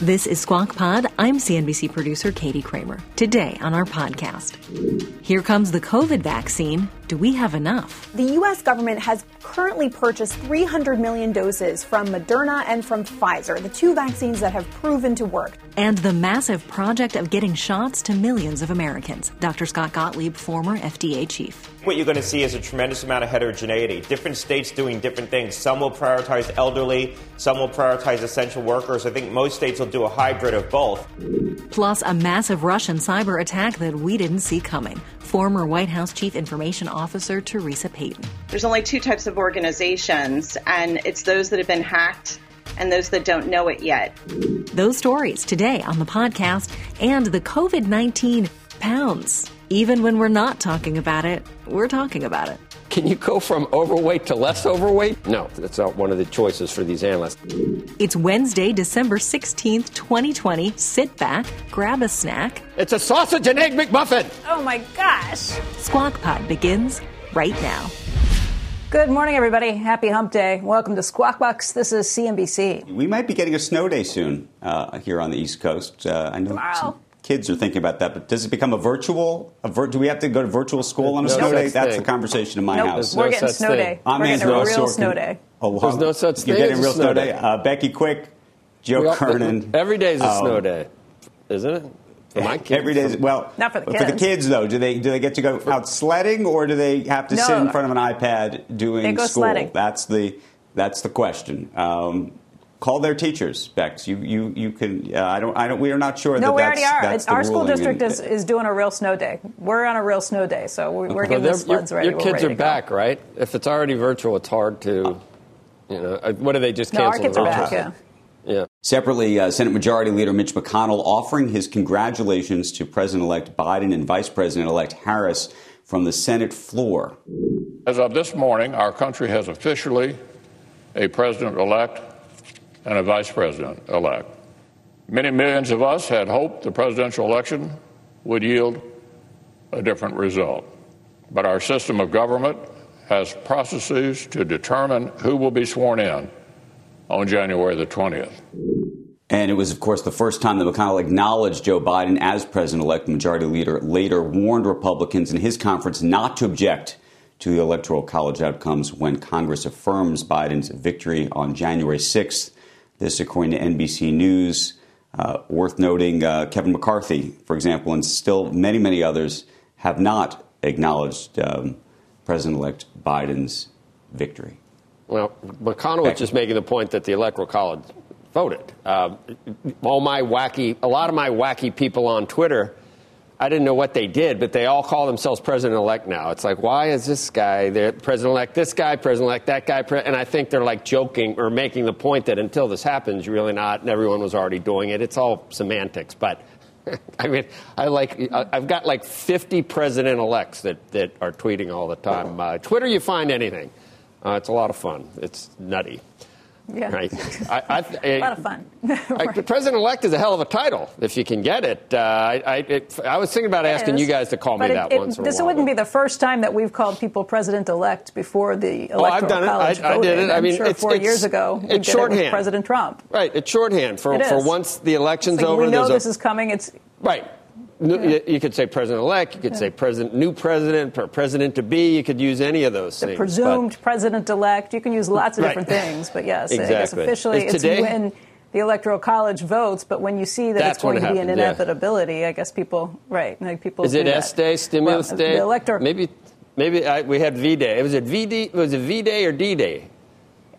This is Squawk Pod. I'm CNBC producer Katie Kramer. Today on our podcast, here comes the COVID vaccine. Do we have enough? The U.S. government has currently purchased 300 million doses from Moderna and from Pfizer, the two vaccines that have proven to work. And the massive project of getting shots to millions of Americans. Dr. Scott Gottlieb, former FDA chief. What you're going to see is a tremendous amount of heterogeneity. Different states doing different things. Some will prioritize elderly, some will prioritize essential workers. I think most states will do a hybrid of both. Plus, a massive Russian cyber attack that we didn't see coming. Former White House Chief Information Officer Teresa Payton. There's only two types of organizations, and it's those that have been hacked and those that don't know it yet. Those stories today on the podcast and the COVID 19 pounds. Even when we're not talking about it, we're talking about it. Can you go from overweight to less overweight? No, that's not one of the choices for these analysts. It's Wednesday, December 16th, 2020. Sit back, grab a snack. It's a sausage and egg McMuffin. Oh my gosh. Squawk Pod begins right now. Good morning, everybody. Happy hump day. Welcome to Squawk Box. This is CNBC. We might be getting a snow day soon uh, here on the East Coast. Uh, I know Tomorrow. some kids are thinking about that, but does it become a virtual? A vir- do we have to go to virtual school on a No snow day? such That's thing. the conversation in my Nope, house. we're no getting such snow thing. day. I'm we're Andrew getting a real Sorkin. snow day. Oh, There's no such thing. You're getting as a real snow snow day. day. Uh, Becky Quick, Joe We all- Kernan. Every day is a Um, snow day, isn't it? For my kids. Every day, is, well, Not for the but For the kids. kids, though, do they do they get to go out sledding, or do they have to No. sit in front of an iPad doing They go school? sledding. That's the that's the question. Um, call their teachers, Bex. You you you can. Uh, I don't I don't. We are not sure. No, that we that's, already are. That's It's- Our school district And- is, is doing a real snow day. We're on a real snow day, so we're, we're getting the sleds your, ready. your We're kids ready are to go. back, right? If it's already virtual, it's hard to, you know. uh, What do they just No, our cancel? kids the are virtual back, yeah. Yeah. Separately, uh, Senate Majority Leader Mitch McConnell offering his congratulations to President elect Biden and Vice President elect Harris from the Senate floor. As of this morning, our country has officially a president elect and a vice president elect. Many millions of us had hoped the presidential election would yield a different result. But our system of government has processes to determine who will be sworn in on January the 20th. And it was, of course, the first time that McConnell acknowledged Joe Biden as president elect. Majority Leader later warned Republicans in his conference not to object to the Electoral College outcomes when Congress affirms Biden's victory on January 6th. This, according to NBC News. Uh, worth noting, uh, Kevin McCarthy, for example, and still many, many others have not acknowledged um, President elect Biden's victory. Well, McConnell was just making the point that the Electoral College voted. Uh, all my wacky, a lot of my wacky people on Twitter, I didn't know what they did, but they all call themselves president-elect now. It's like, why is this guy the president-elect? This guy, president-elect, that guy, pre-, and I think they're like joking or making the point that until this happens, you're really not, and everyone was already doing it. It's all semantics, but. I mean, I like. I've got like 50 president-elects that, that are tweeting all the time. Uh, Twitter, you find anything. Uh, it's a lot of fun. It's nutty. Yeah. Right. I, I, A lot of fun. I, President-elect is a hell of a title if you can get it. Uh, I, I, it, I was thinking about asking It you guys to call me it- that it- once This while. wouldn't be the first time that we've called people president-elect before the electoral Oh, I've done it. college I- I did voted. it. I I'm mean, sure it's- four it's- years ago we it's did it shorthand. with President Trump. right. It's shorthand for, It for once the election's like, over. we know this is coming. It's right. No, you- You could say president-elect. You could say president, new president, or president to be. You could use any of those the things. but- presumed president-elect. You can use lots of Right. different things, but yes, I guess officially it's today- when the electoral college votes. But when you see that That's it's going to it be an happened, yeah. inevitability, I guess people right, like people. Is it S day stimulus Well, day? The electoral. Maybe, maybe I, we had V Day. Was it V D? Was it V Day or D Day?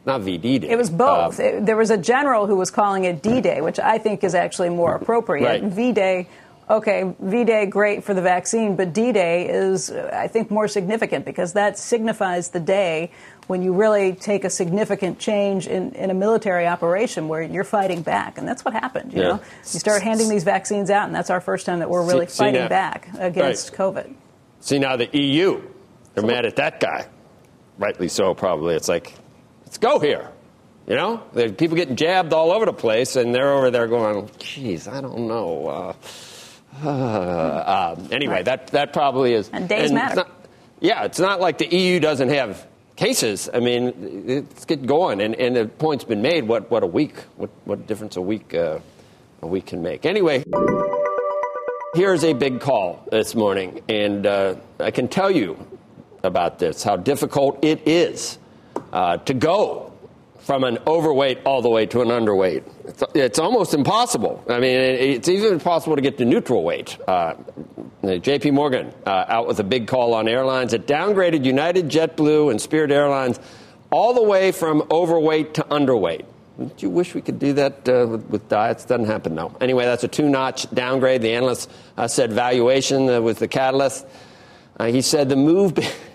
Not V D Day. It was both. Uh, It- there was a general who was calling it D-Day, which I think is actually more appropriate. Right. V-Day, okay, V-Day great for the vaccine, but D-Day is, uh, I think, more significant because that signifies the day when you really take a significant change in, in a military operation where you're fighting back. And that's what happened. You Yeah. know, you start handing these vaccines out, and that's our first time that we're really See- see fighting now- back against COVID. See now the EU, they're mad at that guy, rightly so. Probably it's like, let's go here. You know, people getting jabbed all over the place, and they're over there going, "Geez, I don't know." Uh, uh, um, anyway, Right. that that probably is. And days it's matter. not- yeah, it's not like the EU doesn't have cases. I mean, let's get going, and, and the point's been made. What what a week? What what difference a week uh, a week can make? Anyway. Here's a big call this morning, and uh, I can tell you about this how difficult it is uh, to go from an overweight all the way to an underweight. It's, it's almost impossible. I mean, it- it's even impossible to get to neutral weight. Uh, JP Morgan uh, out with a big call on airlines. It downgraded United, JetBlue, and Spirit Airlines all the way from overweight to underweight. Don't you wish we could do that uh, with, with diets? Doesn't happen, no. Anyway, that's a two notch downgrade. The analyst uh, said valuation uh, was the catalyst. Uh, he said the move.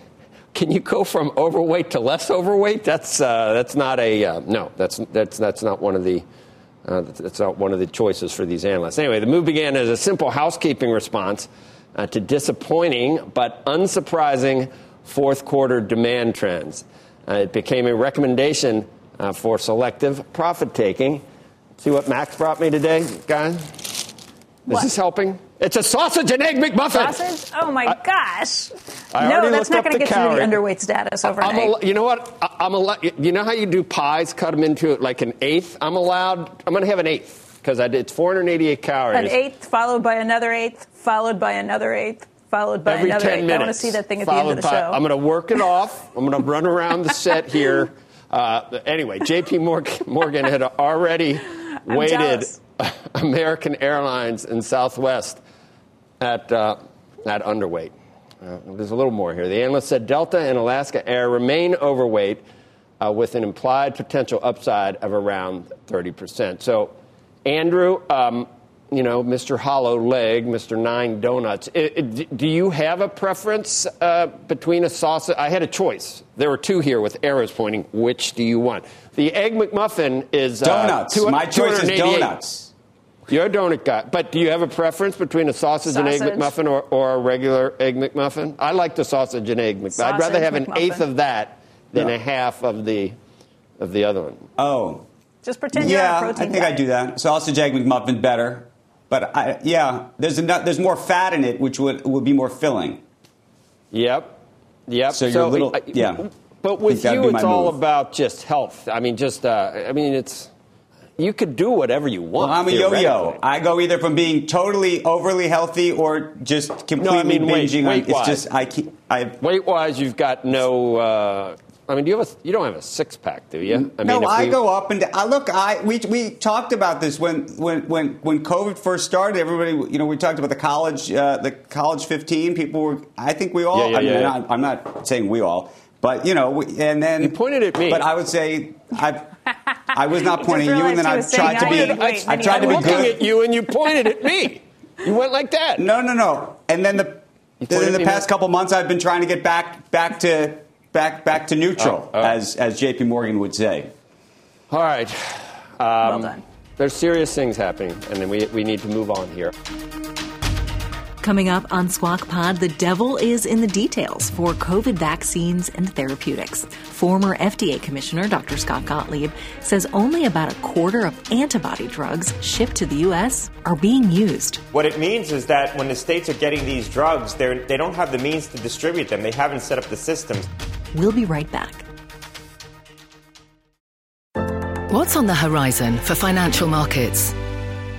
Can you go from overweight to less overweight? That's uh, that's not a uh, no. That's that's that's not one of the uh, that's not one of the choices for these analysts. Anyway, the move began as a simple housekeeping response uh, to disappointing but unsurprising fourth quarter demand trends. Uh, it became a recommendation uh, for selective profit taking. See what Max brought me today, guys? What? this helping? It's a sausage and egg McMuffin. Sausage? Oh my gosh! I no, that's not going to get you to the underweight status overnight. I'm al- you know what? I- I'm al- You know how you do pies? Cut them into like an eighth. I'm allowed. I'm going to have an eighth because it's 488 calories. An eighth followed by another eighth, followed by another eighth, followed by Every another 10 eighth. minutes. I want to see that thing at the end of the by- show. I'm going to work it off. I'm going to run around the set here. Uh, anyway, J.P. Morgan, had already weighted. American Airlines and Southwest at uh, at underweight. Uh, there's a little more here. The analyst said Delta and Alaska Air remain overweight uh, with an implied potential upside of around 30%. So, Andrew, um, you know, Mr. Hollow Leg, Mr. Nine Donuts, i- i- d- do you have a preference uh, between a sausage? I had a choice. There were two here with arrows pointing. Which do you want? The Egg McMuffin is uh, Donuts. My choice is donuts. You're a donut guy, but do you have a preference between a sausage, and egg McMuffin or, or a regular egg McMuffin? I like the sausage and egg McMuffin. I'd rather have an McMuffin. eighth of that than Yeah. a half of the of the other one. Oh, Just pretend you're on yeah, I protein think I diet. do that. Sausage egg McMuffin better, but I, yeah, there's eno- there's more fat in it, which would would be more filling. Yep, yep. So you're a little- I- yeah. But with you, it's all move. about just health. I mean, just uh, I mean, it's you could do whatever you want. Well, I'm a yo-yo. I go either from being totally overly healthy or just completely mean weight- binging. on, it's weight-wise. just I keep, I Weight wise, you've got no. Uh, I mean, do you have a, you don't have a six pack, do you? I no, mean, I we- go up and down. I look. I we we talked about this when when when when COVID first started. Everybody, you know, we talked about the college uh, the college 15. People were. I think we all. Yeah, yeah, I mean, yeah. I'm, not, I'm not saying we all, but you know, we, and then You pointed at me. But I would say I I was not pointing at you, and then I tried to be. didn't I tried to be looking good. at you and you pointed at me. You went like that. No, no, no. And then the then in the past couple months, I've been trying to get back back to back back to neutral, Oh, oh. as as J.P. Morgan would say. All right. Um, well done. There's serious things happening, and then we, we need to move on here. Coming up on Squawk Pod, the devil is in the details for COVID vaccines and therapeutics. Former FDA Commissioner Dr. Scott Gottlieb says only about a quarter of antibody drugs shipped to the U.S. are being used. What it means is that when the states are getting these drugs, they're, don't have the means to distribute them. They haven't set up the systems. We'll be right back. What's on the horizon for financial markets?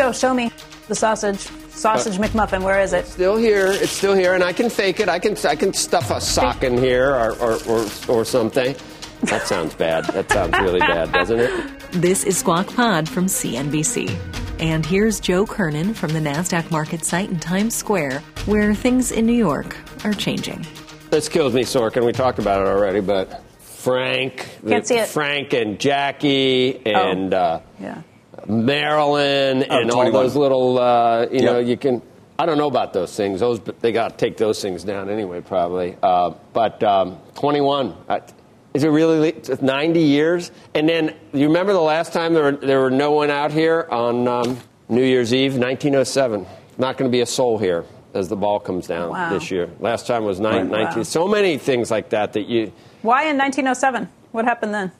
Joe, show me the sausage. Sausage Uh, McMuffin. Where is it? Still here. It's still here, and I can fake it. I can I can stuff a sock in here or or, or, or something. That sounds bad. That sounds really bad, doesn't it? This is Squawk Pod from CNBC. And here's Joe Kernan from the NASDAQ market site in Times Square, where things in New York are changing. This kills me, Sorkin. We talked about it already, but Frank, Can't see it. Frank and Jackie and Oh. uh, Yeah. Marilyn Oh, and all those little, uh, you know, you can. I don't know about those things. Those they got to take those things down anyway, probably. Uh, but um, 21. I, is it really 90 years? And then you remember the last time there were, there were no one out here on um, New Year's Eve, 1907. Not going to be a soul here as the ball comes down Wow. this year. Last time was nine, Right. 19. Wow. So many things like that that you. Why in 1907? What happened then?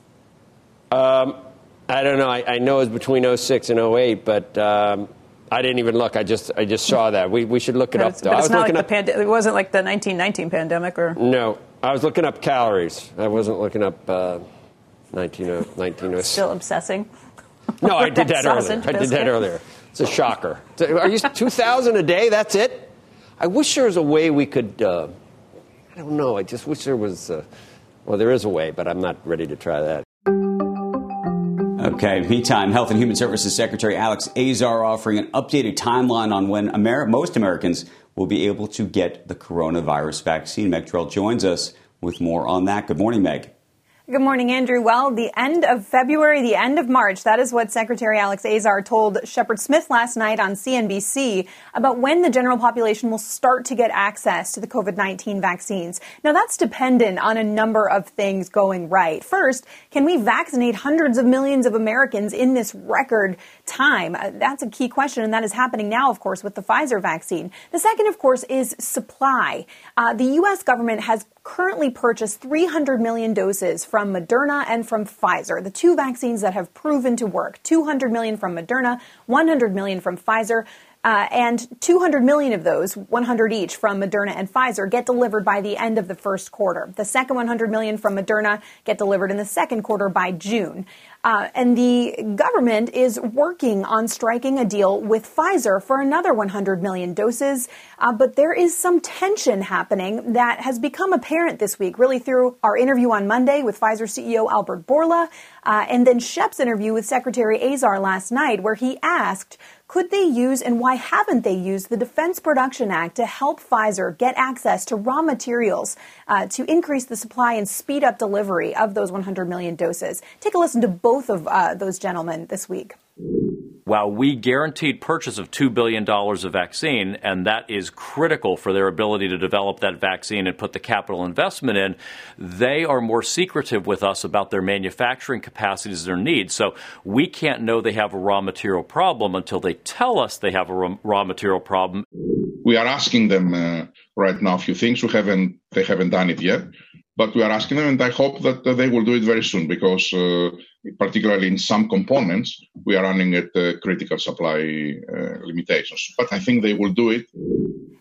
I don't know. I, I know it was between 06 and 08, but um, I didn't even look. I just I just saw that. We, we should look it But up. though. but I it's was not like looking the up. It wasn't like the 1919 pandemic, or no, I was looking up calories. I wasn't looking up uh, 1906. still obsessing. No, I did that earlier. sausage I did that earlier. It's a shocker. Are you 2,000 a day? That's it? I wish there was a way we could. Uh, I don't know. I just wish there was. Uh, well, there is a way, but I'm not ready to try that. Okay, meantime, Health and Human Services Secretary Alex Azar offering an updated timeline on when Amer- most Americans will be able to get the coronavirus vaccine. Meg Terrell joins us with more on that. Good morning, Meg. Good morning, Andrew. Well, the end of February, the end of March, that is what Secretary Alex Azar told Shepard Smith last night on CNBC about when the general population will start to get access to the COVID 19 vaccines. Now, that's dependent on a number of things going right. First, can we vaccinate hundreds of millions of Americans in this record time? Uh, that's a key question, and that is happening now, of course, with the Pfizer vaccine. The second, of course, is supply. Uh, the U.S. government has currently purchased 300 million doses from Moderna and from Pfizer, the two vaccines that have proven to work. 200 million from Moderna, 100 million from Pfizer. Uh, and 200 million of those, 100 each from Moderna and Pfizer, get delivered by the end of the first quarter. The second 100 million from Moderna get delivered in the second quarter by June. Uh, and the government is working on striking a deal with Pfizer for another 100 million doses. Uh, but there is some tension happening that has become apparent this week, really through our interview on Monday with Pfizer CEO Albert Bourla, uh, and then Shep's interview with Secretary Azar last night, where he asked, could they use and why haven't they used the Defense Production Act to help Pfizer get access to raw materials uh, to increase the supply and speed up delivery of those 100 million doses? Take a listen to both of uh, those gentlemen this week. While we guaranteed purchase of $2 billion of vaccine, and that is critical for their ability to develop that vaccine and put the capital investment in, they are more secretive with us about their manufacturing capacities, their needs. So we can't know they have a raw material problem until they tell us they have a raw- material problem. we are asking them uh, right now a few things. We haven't they haven't done it yet, but we are asking them, and I hope that uh, they will do it very soon because, uh, particularly in some components, we are running at uh, critical supply uh, limitations. But I think they will do it.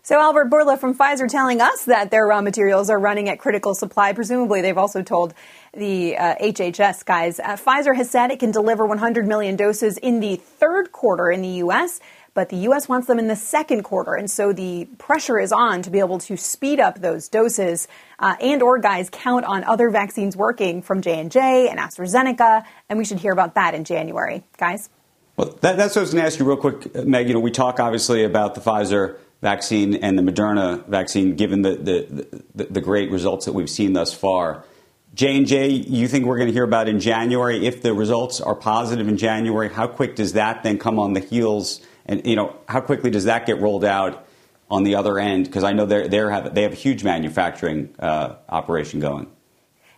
So Albert Bourla from Pfizer telling us that their raw materials are running at critical supply. Presumably, they've also told the uh, HHS guys. Uh, Pfizer has said it can deliver 100 million doses in the third quarter in the U.S., but the U.S. wants them in the second quarter, and so the pressure is on to be able to speed up those doses. Uh, and or guys count on other vaccines working from J and J and AstraZeneca, and we should hear about that in January, guys. Well, that, that's what I was going to ask you real quick, uh, Meg. You know, we talk obviously about the Pfizer vaccine and the Moderna vaccine, given the the, the, the great results that we've seen thus far. J and J, you think we're going to hear about in January? If the results are positive in January, how quick does that then come on the heels? And you know, how quickly does that get rolled out on the other end? Because I know they they have they have a huge manufacturing uh, operation going.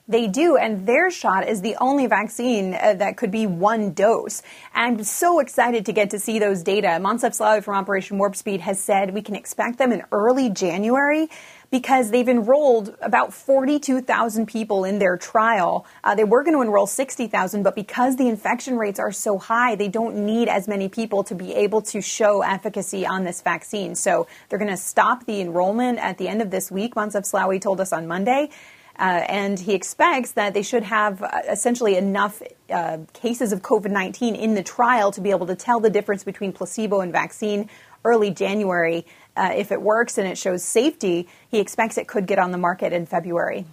They do, and their shot is the only vaccine uh, that could be one dose. I'm so excited to get to see those data. Moncef Slaoui from Operation Warp Speed has said we can expect them in early January because they've enrolled about 42,000 people in their trial. Uh, they were going to enroll 60,000, but because the infection rates are so high, they don't need as many people to be able to show efficacy on this vaccine. So they're going to stop the enrollment at the end of this week. Moncef Slaoui told us on Monday. Uh, and he expects that they should have uh, essentially enough uh, cases of COVID 19 in the trial to be able to tell the difference between placebo and vaccine early January. Uh, if it works and it shows safety, he expects it could get on the market in February.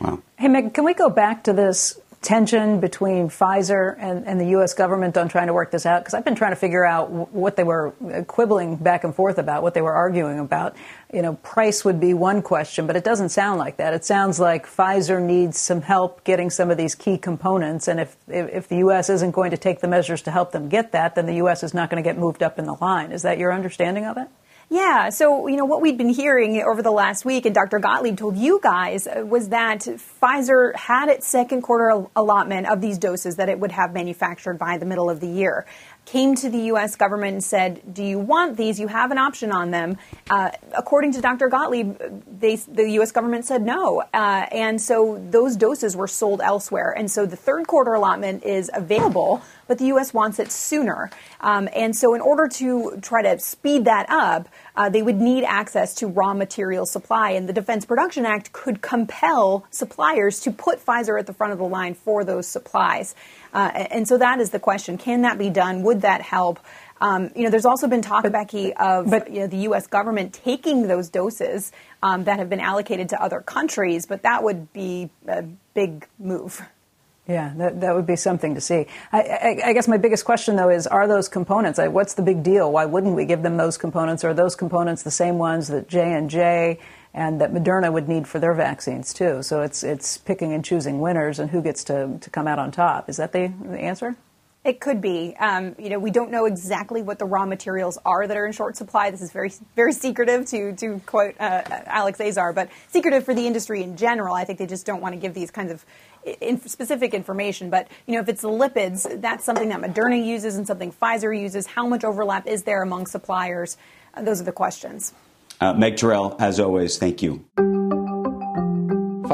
Wow. Hey, Meg, can we go back to this tension between Pfizer and, and the U.S. government on trying to work this out? Because I've been trying to figure out what they were quibbling back and forth about, what they were arguing about. You know, price would be one question, but it doesn't sound like that. It sounds like Pfizer needs some help getting some of these key components, and if if, if the U.S. isn't going to take the measures to help them get that, then the U.S. is not going to get moved up in the line. Is that your understanding of it? Yeah. So, you know, what we'd been hearing over the last week, and Dr. Gottlieb told you guys, uh, was that Pfizer had its second quarter allotment of these doses that it would have manufactured by the middle of the year came to the U.S. government and said, "Do you want these? You have an option on them." Uh, according to Dr. Gottlieb, they, the U.S. government said no, uh, and so those doses were sold elsewhere. And so the third quarter allotment is available, but the U.S. wants it sooner. Um, and so, in order to try to speed that up, uh, they would need access to raw material supply. And the Defense Production Act could compel suppliers to put Pfizer at the front of the line for those supplies. Uh, and so that is the question: Can that be done? Would that help? Um, you know, there's also been talk, but, Becky, of but, you know, the U.S. government taking those doses um, that have been allocated to other countries, but that would be a big move. Yeah, that, that would be something to see. I, I, I, guess my biggest question, though, is are those components? What's the big deal? Why wouldn't we give them those components? Are those components the same ones that J and J and that Moderna would need for their vaccines too? So it's it's picking and choosing winners and who gets to, to come out on top. Is that the, the answer? It could be. Um, you know, we don't know exactly what the raw materials are that are in short supply. This is very, very secretive, to to quote uh, Alex Azar, but secretive for the industry in general. I think they just don't want to give these kinds of in specific information. But you know, if it's the lipids, that's something that Moderna uses and something Pfizer uses. How much overlap is there among suppliers? Uh, those are the questions. Uh, Meg Terrell, as always, thank you.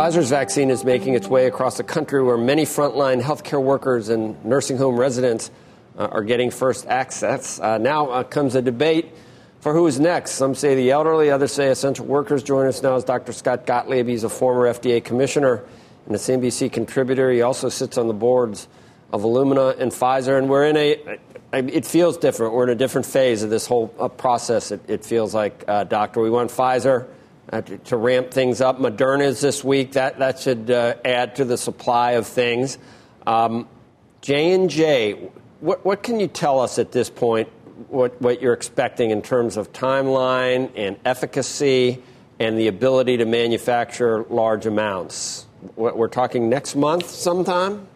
Pfizer's vaccine is making its way across the country where many frontline healthcare workers and nursing home residents uh, are getting first access. Uh, now uh, comes a debate for who is next. Some say the elderly, others say essential workers. Join us now is Dr. Scott Gottlieb. He's a former FDA commissioner and a CNBC contributor. He also sits on the boards of Illumina and Pfizer. And we're in a, it feels different. We're in a different phase of this whole uh, process, it, it feels like, uh, Doctor. We want Pfizer uh, to, to, ramp things up. Moderna's this week. That, that should uh, add to the supply of things. Um, J&J, what, what can you tell us at this point, what, what you're expecting in terms of timeline and efficacy and the ability to manufacture large amounts? We're talking next month sometime?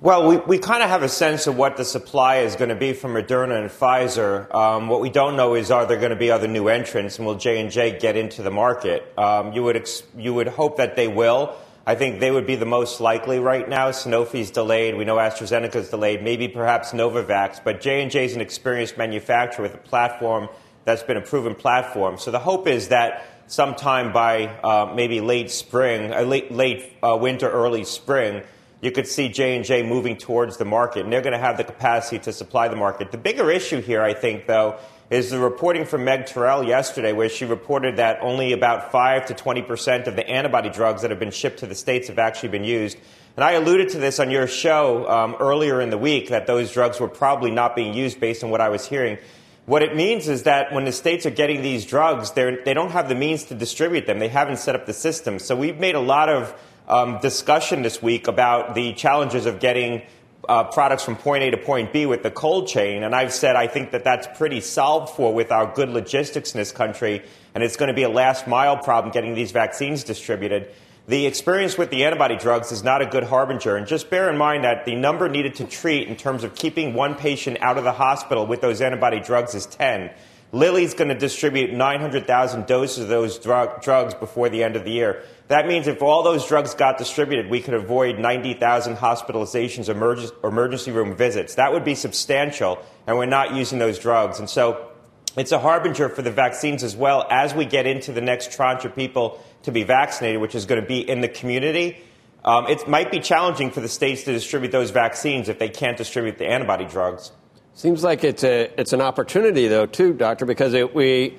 Well, we, we kind of have a sense of what the supply is going to be from Moderna and Pfizer. Um, what we don't know is are there going to be other new entrants, and will J and J get into the market? Um, you would ex- you would hope that they will. I think they would be the most likely right now. Sanofi's delayed. We know AstraZeneca's delayed. Maybe perhaps Novavax, but J and J is an experienced manufacturer with a platform that's been a proven platform. So the hope is that sometime by uh, maybe late spring, uh, late late uh, winter, early spring you could see J&J moving towards the market, and they're going to have the capacity to supply the market. The bigger issue here, I think, though, is the reporting from Meg Terrell yesterday, where she reported that only about 5 to 20 percent of the antibody drugs that have been shipped to the states have actually been used. And I alluded to this on your show um, earlier in the week that those drugs were probably not being used based on what I was hearing. What it means is that when the states are getting these drugs, they don't have the means to distribute them. They haven't set up the system. So we've made a lot of um, discussion this week about the challenges of getting uh, products from point A to point B with the cold chain. And I've said I think that that's pretty solved for with our good logistics in this country. And it's going to be a last mile problem getting these vaccines distributed. The experience with the antibody drugs is not a good harbinger. And just bear in mind that the number needed to treat in terms of keeping one patient out of the hospital with those antibody drugs is 10. Lilly's going to distribute 900,000 doses of those drug, drugs before the end of the year. That means if all those drugs got distributed, we could avoid 90,000 hospitalizations, emergency room visits. That would be substantial, and we're not using those drugs. And so it's a harbinger for the vaccines as well as we get into the next tranche of people to be vaccinated, which is going to be in the community. Um, it might be challenging for the states to distribute those vaccines if they can't distribute the antibody drugs. Seems like it's a it's an opportunity though too, doctor, because it, we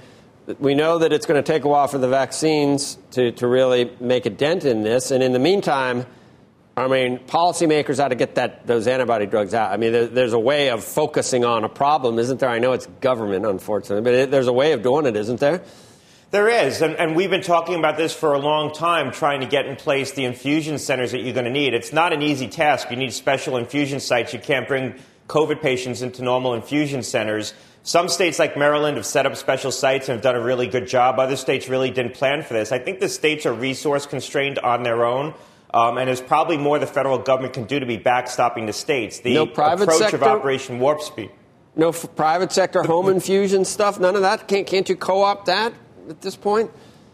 we know that it's going to take a while for the vaccines to, to really make a dent in this, and in the meantime, I mean, policymakers ought to get that those antibody drugs out. I mean, there, there's a way of focusing on a problem, isn't there? I know it's government, unfortunately, but it, there's a way of doing it, isn't there? There is, and, and, we've been talking about this for a long time, trying to get in place the infusion centers that you're going to need. It's not an easy task. You need special infusion sites. You can't bring COVID patients into normal infusion centers. Some states like Maryland have set up special sites and have done a really good job. Other states really didn't plan for this. I think the states are resource constrained on their own. Um, and there's probably more the federal government can do to be backstopping the states. The no private approach sector? of Operation Warp Speed. No private sector home infusion stuff. None of that. Can't can't you co-opt that? at this point?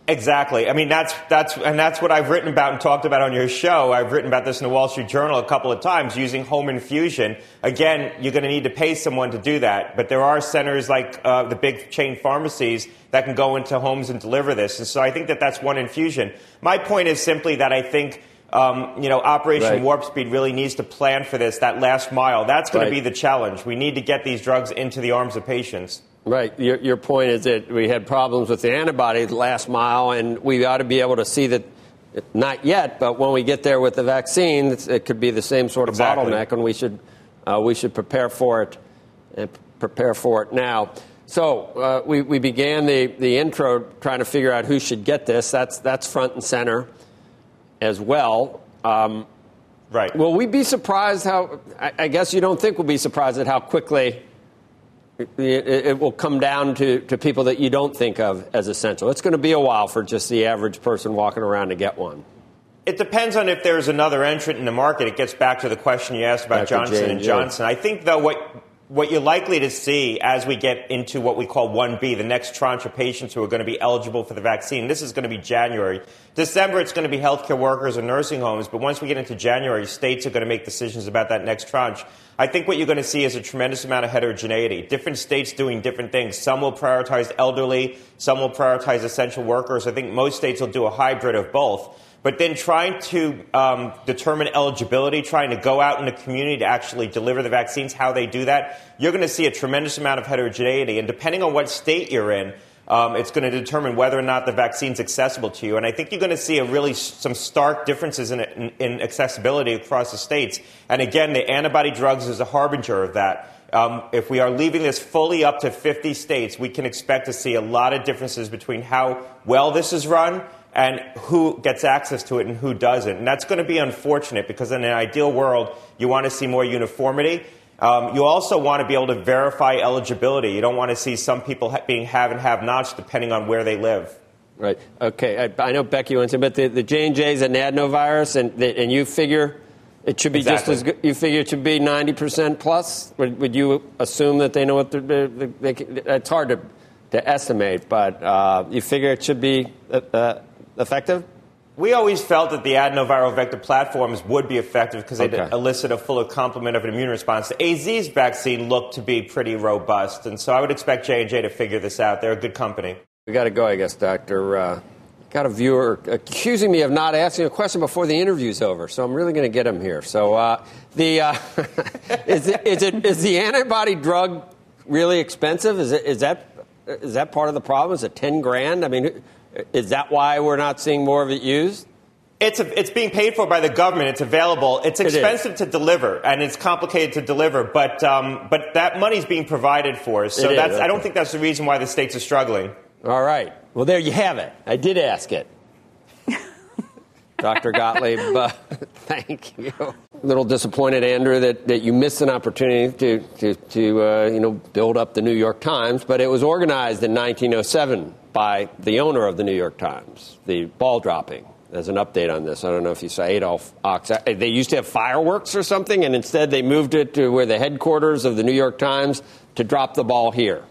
Exactly. I mean, that's that's and that's what I've written about and talked about on your show. I've written about this in the Wall Street Journal a couple of times using home infusion. Again, you're going to need to pay someone to do that, but there are centers like uh, the big chain pharmacies that can go into homes and deliver this. And so I think that that's one infusion. My point is simply that I think. Um, you know, Operation right. Warp Speed really needs to plan for this, that last mile. That's going right. to be the challenge. We need to get these drugs into the arms of patients. Right. Your, your point is that we had problems with the antibody last mile, and we ought to be able to see that not yet, but when we get there with the vaccine, it could be the same sort of exactly. bottleneck, and we should uh, we should prepare for it and prepare for it now. So uh, we, we began the, the intro trying to figure out who should get this. That's that's front and center as well. Um, right. Will we be surprised how? I, I guess you don't think we'll be surprised at how quickly it, it, will come down to, to people that you don't think of as essential. It's going to be a while for just the average person walking around to get one. It depends on if there's another entrant in the market. It gets back to the question you asked about Johnson and Johnson. I think though what what you're likely to see as we get into what we call 1B, the next tranche of patients who are going to be eligible for the vaccine, this is going to be January. December, it's going to be healthcare workers and nursing homes, but once we get into January, states are going to make decisions about that next tranche. I think what you're going to see is a tremendous amount of heterogeneity. Different states doing different things. Some will prioritize elderly, some will prioritize essential workers. I think most states will do a hybrid of both. But then trying to um, determine eligibility, trying to go out in the community to actually deliver the vaccines, how they do that, you're going to see a tremendous amount of heterogeneity. And depending on what state you're in, um, it's going to determine whether or not the vaccine's accessible to you. And I think you're going to see a really some stark differences in, in, in accessibility across the states. And again, the antibody drugs is a harbinger of that. Um, if we are leaving this fully up to 50 states, we can expect to see a lot of differences between how well this is run and who gets access to it and who doesn't. And that's going to be unfortunate because in an ideal world, you want to see more uniformity. Um, you also want to be able to verify eligibility. You don't want to see some people ha- being have and have nots depending on where they live. Right. Okay. I, I know Becky wants to, but the, the J and J is an adenovirus, and the, and you figure it should be exactly. just as good. You figure it should be ninety percent plus. Would, would, you assume that they know what they're, they, they, it's hard to to estimate, but uh, you figure it should be uh, uh effective? We always felt that the adenoviral vector platforms would be effective because they okay. elicit a fuller complement of an immune response. The AZ's vaccine looked to be pretty robust, and so I would expect J and J to figure this out. They're a good company. We got to go, I guess, Doctor. Uh, got a viewer accusing me of not asking a question before the interview's over, so I'm really going to get him here. So, uh, the uh, is, it, is, it, is the antibody drug really expensive? Is, it, is that is that part of the problem? Is it ten grand? I mean is that why we're not seeing more of it used? It's, a, it's being paid for by the government. It's available. It's expensive it to deliver, and it's complicated to deliver. But um, but that money's being provided for. So that's okay. I don't think that's the reason why the states are struggling. All right. Well, there you have it. I did ask it. Dr. Gottlieb, uh, thank you. A little disappointed, Andrew, that, that you missed an opportunity to, to, to uh, you know, build up the New York Times, but it was organized in 1907 by the owner of the New York Times, the ball dropping. There's an update on this. I don't know if you saw Adolf Ochs. Uh, they used to have fireworks or something, and instead they moved it to where the headquarters of the New York Times to drop the ball here.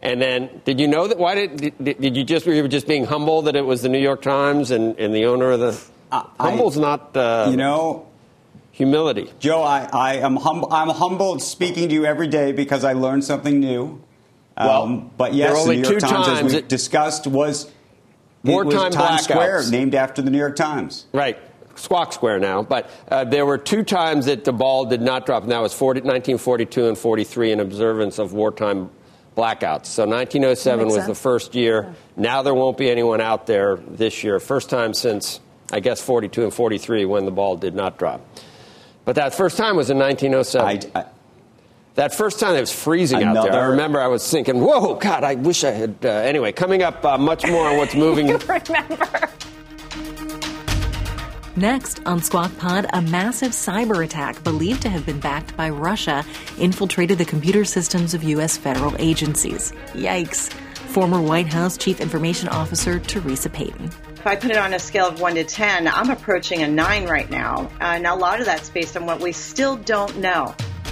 And then, did you know that? Why did, did, did you just were you just being humble that it was the New York Times and, and the owner of the? Humble's I, not. Uh, you know, humility. Joe, I, I am humble. I'm humbled speaking to you every day because I learned something new. Well, um, but yes, the New York Times, times, as we discussed, was wartime Times Square, named after the New York Times. Right. Squawk Square now, but uh, there were two times that the ball did not drop, and that was 40, 1942 and 43 in observance of wartime blackouts. So 1907 was sense. the first year. Yeah. Now there won't be anyone out there this year. First time since, I guess, 42 and 43 when the ball did not drop. But that first time was in 1907. I, I, That first time it was freezing out there. I remember I was thinking, "Whoa, God! I wish I had." Uh, anyway, coming up, uh, much more on what's moving. remember. Next on Squawk Pod, a massive cyber attack believed to have been backed by Russia infiltrated the computer systems of U.S. federal agencies. Yikes. Former White House Chief Information Officer Teresa Payton. If I put it on a scale of 1 to 10, I'm approaching a 9 right now. Uh, and a lot of that's based on what we still don't know.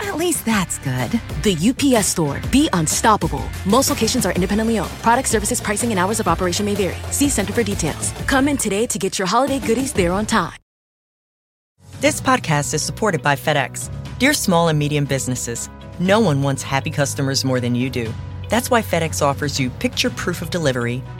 At least that's good. The UPS store. Be unstoppable. Most locations are independently owned. Product services, pricing, and hours of operation may vary. See Center for details. Come in today to get your holiday goodies there on time. This podcast is supported by FedEx. Dear small and medium businesses, no one wants happy customers more than you do. That's why FedEx offers you picture proof of delivery,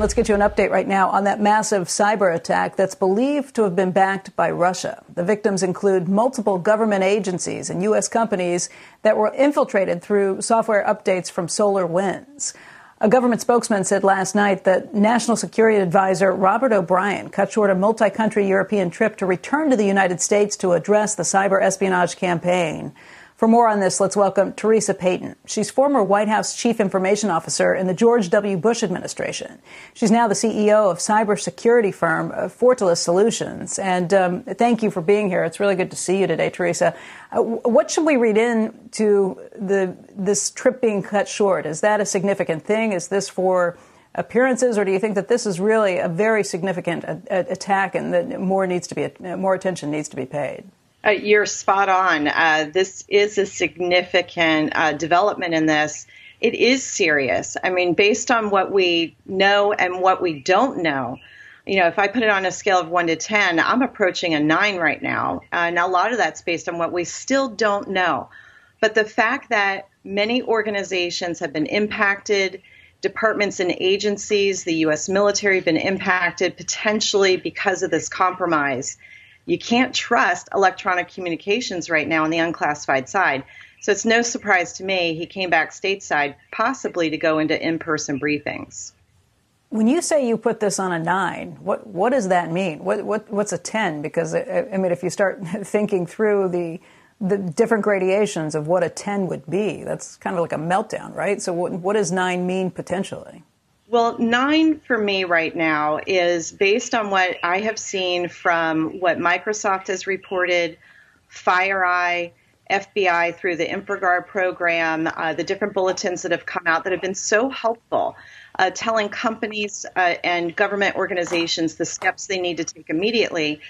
Let's get you an update right now on that massive cyber attack that's believed to have been backed by Russia. The victims include multiple government agencies and U.S. companies that were infiltrated through software updates from SolarWinds. A government spokesman said last night that National Security Advisor Robert O'Brien cut short a multi country European trip to return to the United States to address the cyber espionage campaign. For more on this, let's welcome Teresa Payton. She's former White House Chief Information Officer in the George W. Bush administration. She's now the CEO of cybersecurity firm uh, Fortalice Solutions. And um, thank you for being here. It's really good to see you today, Teresa. Uh, what should we read into the this trip being cut short? Is that a significant thing? Is this for appearances, or do you think that this is really a very significant a- a- attack and that more needs to be more attention needs to be paid? Uh, you're spot on. Uh, this is a significant uh, development in this. It is serious. I mean, based on what we know and what we don't know, you know, if I put it on a scale of one to 10, I'm approaching a nine right now. and a lot of that's based on what we still don't know. But the fact that many organizations have been impacted, departments and agencies, the U.S. military have been impacted potentially because of this compromise you can't trust electronic communications right now on the unclassified side. So it's no surprise to me he came back stateside, possibly to go into in person briefings. When you say you put this on a nine, what what does that mean? What, what what's a ten? Because I mean, if you start thinking through the the different gradations of what a ten would be, that's kind of like a meltdown, right? So what what does nine mean potentially? Well, nine for me right now is based on what I have seen from what Microsoft has reported, FireEye, FBI through the InfraGard program, uh, the different bulletins that have come out that have been so helpful, uh, telling companies uh, and government organizations the steps they need to take immediately.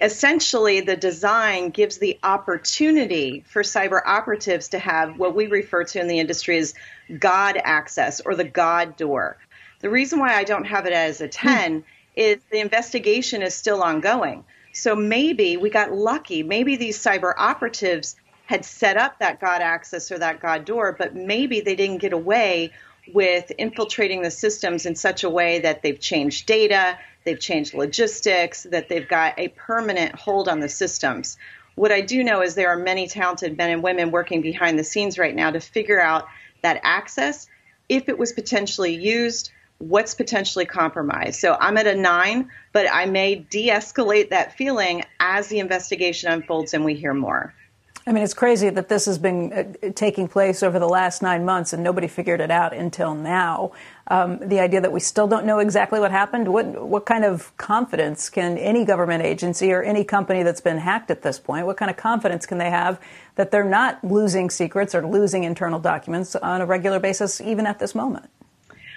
Essentially, the design gives the opportunity for cyber operatives to have what we refer to in the industry as God access or the God door. The reason why I don't have it as a hmm. 10 is the investigation is still ongoing. So maybe we got lucky. Maybe these cyber operatives had set up that God access or that God door, but maybe they didn't get away with infiltrating the systems in such a way that they've changed data, they've changed logistics, that they've got a permanent hold on the systems. What I do know is there are many talented men and women working behind the scenes right now to figure out that access, if it was potentially used, what's potentially compromised. So I'm at a nine, but I may de escalate that feeling as the investigation unfolds and we hear more. I mean, it's crazy that this has been uh, taking place over the last nine months and nobody figured it out until now. Um, the idea that we still don't know exactly what happened. What what kind of confidence can any government agency or any company that's been hacked at this point? What kind of confidence can they have that they're not losing secrets or losing internal documents on a regular basis, even at this moment?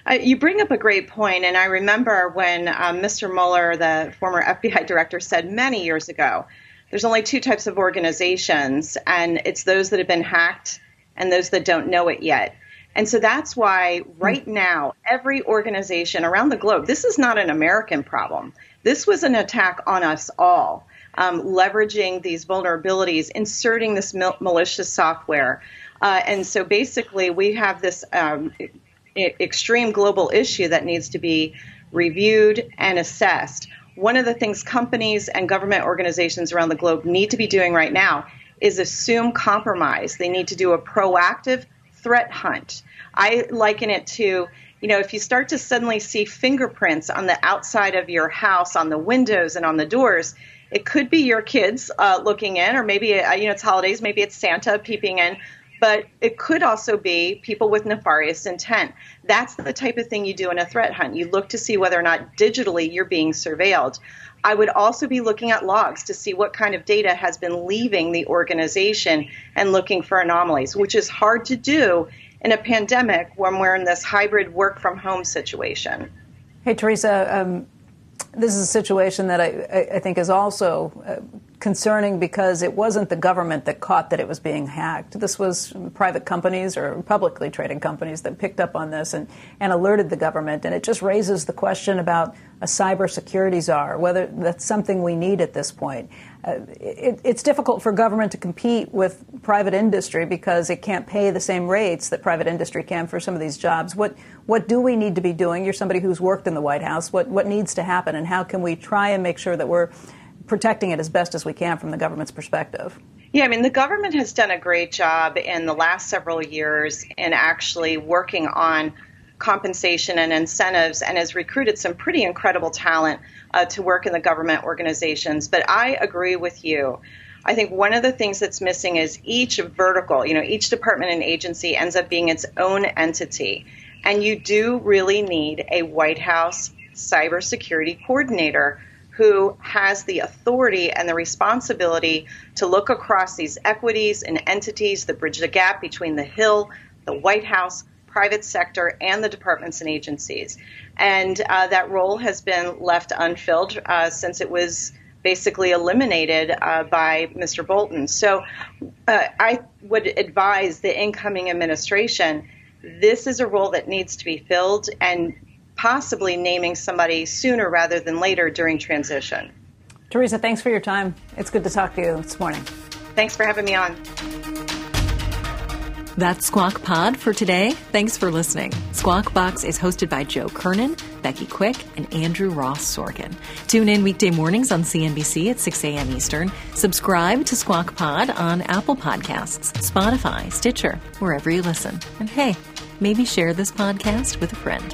Uh, you bring up a great point, and I remember when um, Mr. Mueller, the former FBI director, said many years ago there's only two types of organizations, and it's those that have been hacked and those that don't know it yet. And so that's why right now, every organization around the globe, this is not an American problem. This was an attack on us all, um, leveraging these vulnerabilities, inserting this malicious software. Uh, and so basically, we have this um, extreme global issue that needs to be reviewed and assessed. One of the things companies and government organizations around the globe need to be doing right now is assume compromise. They need to do a proactive threat hunt. I liken it to you know, if you start to suddenly see fingerprints on the outside of your house, on the windows and on the doors, it could be your kids uh, looking in, or maybe, uh, you know, it's holidays, maybe it's Santa peeping in but it could also be people with nefarious intent. That's the type of thing you do in a threat hunt. You look to see whether or not digitally you're being surveilled. I would also be looking at logs to see what kind of data has been leaving the organization and looking for anomalies, which is hard to do in a pandemic when we're in this hybrid work from home situation. Hey, Teresa, um, this is a situation that I, I think is also uh, concerning because it wasn't the government that caught that it was being hacked. This was private companies or publicly traded companies that picked up on this and, and alerted the government. And it just raises the question about a cybersecurity czar, whether that's something we need at this point. Uh, it, it's difficult for government to compete with private industry because it can't pay the same rates that private industry can for some of these jobs. What what do we need to be doing? You're somebody who's worked in the White House. What what needs to happen, and how can we try and make sure that we're protecting it as best as we can from the government's perspective. Yeah, I mean, the government has done a great job in the last several years in actually working on compensation and incentives and has recruited some pretty incredible talent uh, to work in the government organizations. But I agree with you. I think one of the things that's missing is each vertical, you know, each department and agency ends up being its own entity. And you do really need a White House cybersecurity coordinator who has the authority and the responsibility to look across these equities and entities that bridge the gap between the Hill, the White House, private sector, and the departments and agencies. And uh, that role has been left unfilled uh, since it was basically eliminated uh, by Mr. Bolton. So uh, I would advise the incoming administration this is a role that needs to be filled, and possibly naming somebody sooner rather than later during transition. Teresa, thanks for your time. It's good to talk to you this morning. Thanks for having me on. That's Squawk Pod for today. Thanks for listening. Squawk Box is hosted by Joe Kernen, Becky Quick, and Andrew Ross Sorkin. Tune in weekday mornings on CNBC at 6 a.m. Eastern. Subscribe to Squawk Pod on Apple Podcasts, Spotify, Stitcher, wherever you listen. And hey, maybe share this podcast with a friend.